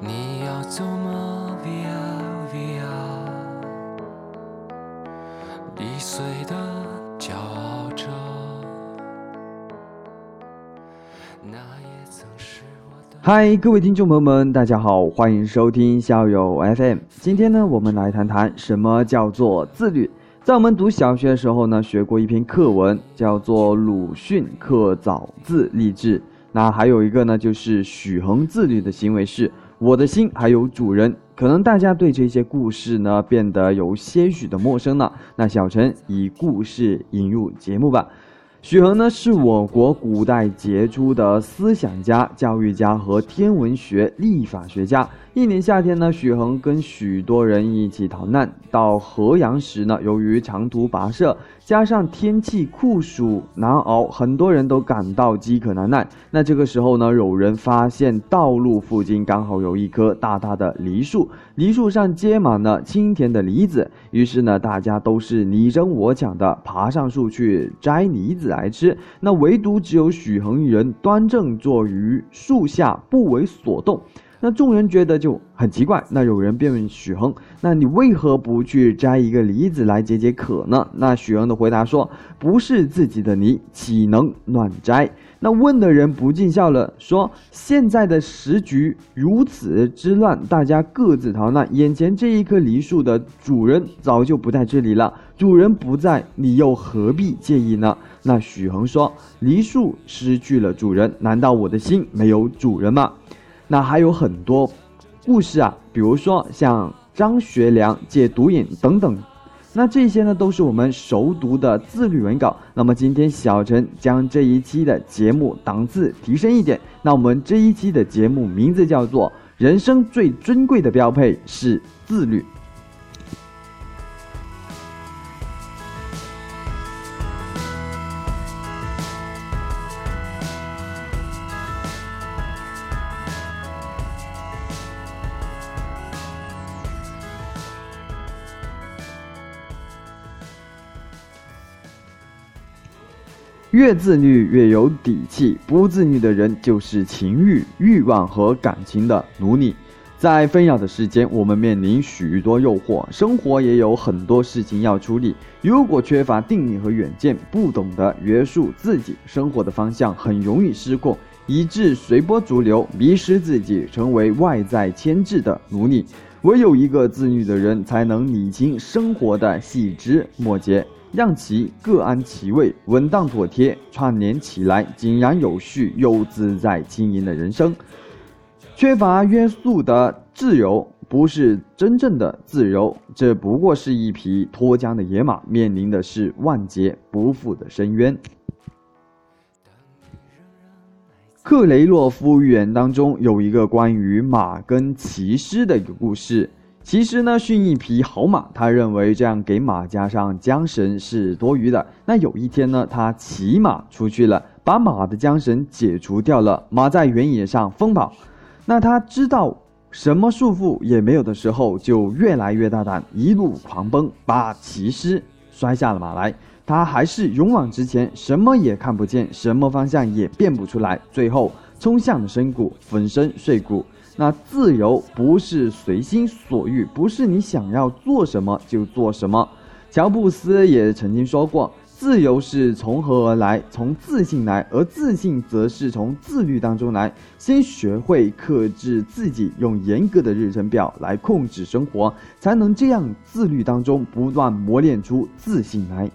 你要走吗？Via Via，易碎的骄傲着，那也曾是我的。嗨，各位听众朋友们，大家好，欢迎收听校友 FM。今天呢，我们来谈谈什么叫做自律。在我们读小学的时候呢，学过一篇课文，叫做鲁迅刻枣自励志。那还有一个呢，就是许衡自律的行为是“我的心还有主人”。可能大家对这些故事呢变得有些许的陌生了。那小陈以故事引入节目吧。许衡呢，是我国古代杰出的思想家、教育家和天文学、历法学家。一年夏天呢，许衡跟许多人一起逃难到河阳时呢，由于长途跋涉，加上天气酷暑难熬，很多人都感到饥渴难耐。那这个时候呢，有人发现道路附近刚好有一棵大大的梨树，梨树上结满了清甜的梨子。于是呢，大家都是你争我抢的爬上树去摘梨子来吃。那唯独只有许衡一人端正坐于树下，不为所动。那众人觉得就很奇怪。那有人便问许衡：“那你为何不去摘一个梨子来解解渴呢？”那许衡的回答说：“不是自己的梨，岂能乱摘？”那问的人不禁笑了，说：“现在的时局如此之乱，大家各自逃难，眼前这一棵梨树的主人早就不在这里了。主人不在，你又何必介意呢？”那许衡说：“梨树失去了主人，难道我的心没有主人吗？”那还有很多故事啊，比如说像张学良戒毒瘾等等，那这些呢都是我们熟读的自律文稿。那么今天小陈将这一期的节目档次提升一点，那我们这一期的节目名字叫做《人生最尊贵的标配是自律》。越自律越有底气，不自律的人就是情欲、欲望和感情的奴隶。在纷扰的世间，我们面临许多诱惑，生活也有很多事情要处理。如果缺乏定力和远见，不懂得约束自己，生活的方向很容易失控，以致随波逐流，迷失自己，成为外在牵制的奴隶。唯有一个自律的人，才能理清生活的细枝末节。让其各安其位，稳当妥帖，串联起来井然有序又自在轻盈的人生。缺乏约束的自由，不是真正的自由，这不过是一匹脱缰的野马，面临的是万劫不复的深渊。克雷洛夫寓言当中有一个关于马跟骑师的一个故事。其实呢，驯一匹好马，他认为这样给马加上缰绳是多余的。那有一天呢，他骑马出去了，把马的缰绳解除掉了，马在原野上疯跑。那他知道什么束缚也没有的时候，就越来越大胆，一路狂奔，把骑师摔下了马来。他还是勇往直前，什么也看不见，什么方向也辨不出来，最后冲向了深谷，粉身碎骨。那自由不是随心所欲，不是你想要做什么就做什么。乔布斯也曾经说过，自由是从何而来？从自信来，而自信则是从自律当中来。先学会克制自己，用严格的日程表来控制生活，才能这样自律当中不断磨练出自信来。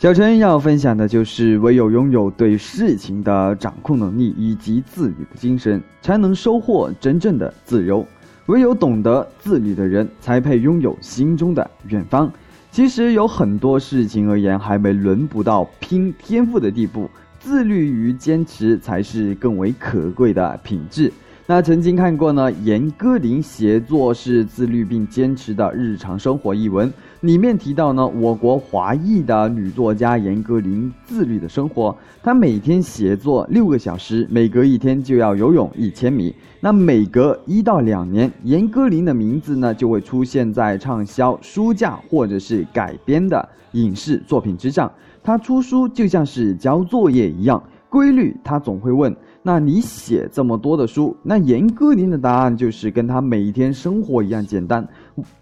小陈要分享的就是，唯有拥有对事情的掌控能力以及自律的精神，才能收获真正的自由。唯有懂得自律的人，才配拥有心中的远方。其实有很多事情而言，还没轮不到拼天赋的地步，自律与坚持才是更为可贵的品质。那曾经看过呢，严歌苓写作是自律并坚持的日常生活一文，里面提到呢，我国华裔的女作家严歌苓自律的生活，她每天写作六个小时，每隔一天就要游泳一千米。那每隔一到两年，严歌苓的名字呢就会出现在畅销书架或者是改编的影视作品之上。她出书就像是交作业一样。规律，他总会问：那你写这么多的书，那严歌苓的答案就是跟他每天生活一样简单。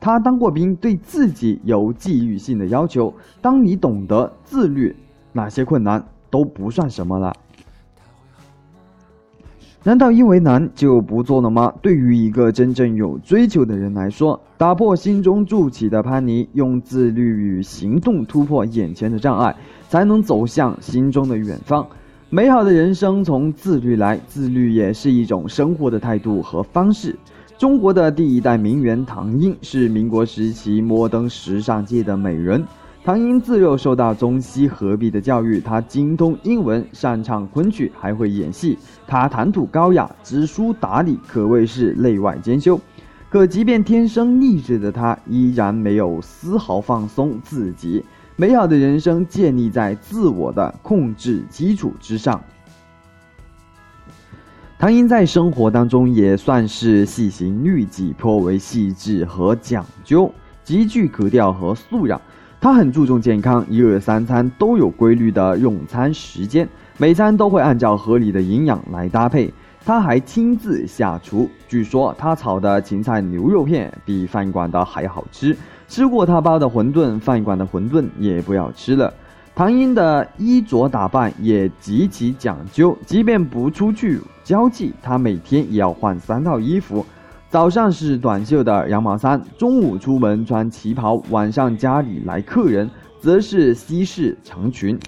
他当过兵，对自己有纪律性的要求。当你懂得自律，哪些困难都不算什么了。难道因为难就不做了吗？对于一个真正有追求的人来说，打破心中筑起的藩篱，用自律与行动突破眼前的障碍，才能走向心中的远方。美好的人生从自律来，自律也是一种生活的态度和方式。中国的第一代名媛唐英是民国时期摩登时尚界的美人。唐英自幼受到中西合璧的教育，她精通英文，擅长昆曲，还会演戏。她谈吐高雅，知书达理，可谓是内外兼修。可即便天生丽质的她，依然没有丝毫放松自己。美好的人生建立在自我的控制基础之上。唐英在生活当中也算是细行律己，颇为细致和讲究，极具格调和素养。他很注重健康，一日三餐都有规律的用餐时间，每餐都会按照合理的营养来搭配。他还亲自下厨，据说他炒的芹菜牛肉片比饭馆的还好吃。吃过他包的馄饨，饭馆的馄饨也不要吃了。唐英的衣着打扮也极其讲究，即便不出去交际，他每天也要换三套衣服。早上是短袖的羊毛衫，中午出门穿旗袍，晚上家里来客人则是西式长裙。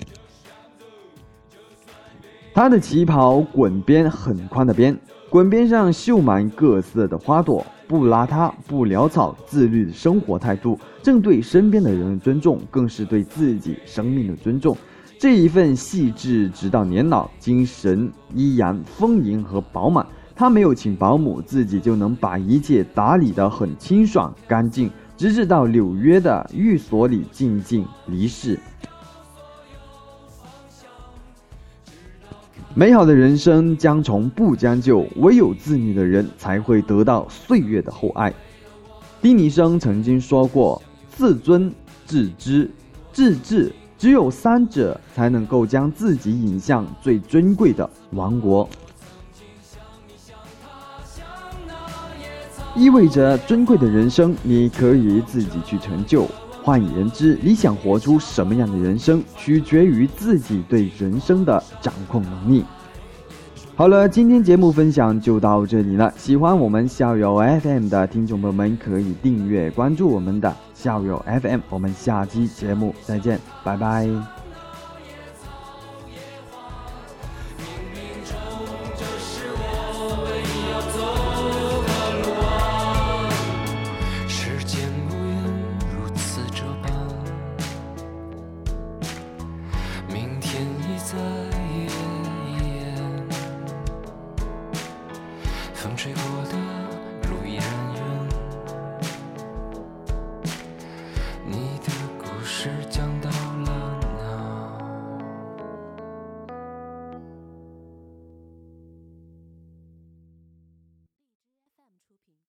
她的旗袍滚边很宽的边，滚边上绣满各色的花朵，不邋遢，不潦草，自律的生活态度，正对身边的人的尊重，更是对自己生命的尊重。这一份细致，直到年老，精神依然丰盈和饱满。他没有请保姆，自己就能把一切打理得很清爽干净，直至到纽约的寓所里静静离世。美好的人生将从不将就，唯有自律的人才会得到岁月的厚爱。丁尼生曾经说过：“自尊、自知、自治，只有三者才能够将自己引向最尊贵的王国。”意味着尊贵的人生，你可以自己去成就。换言之，你想活出什么样的人生，取决于自己对人生的掌控能力。好了，今天节目分享就到这里了。喜欢我们校友 FM 的听众朋友们，可以订阅关注我们的校友 FM。我们下期节目再见，拜拜。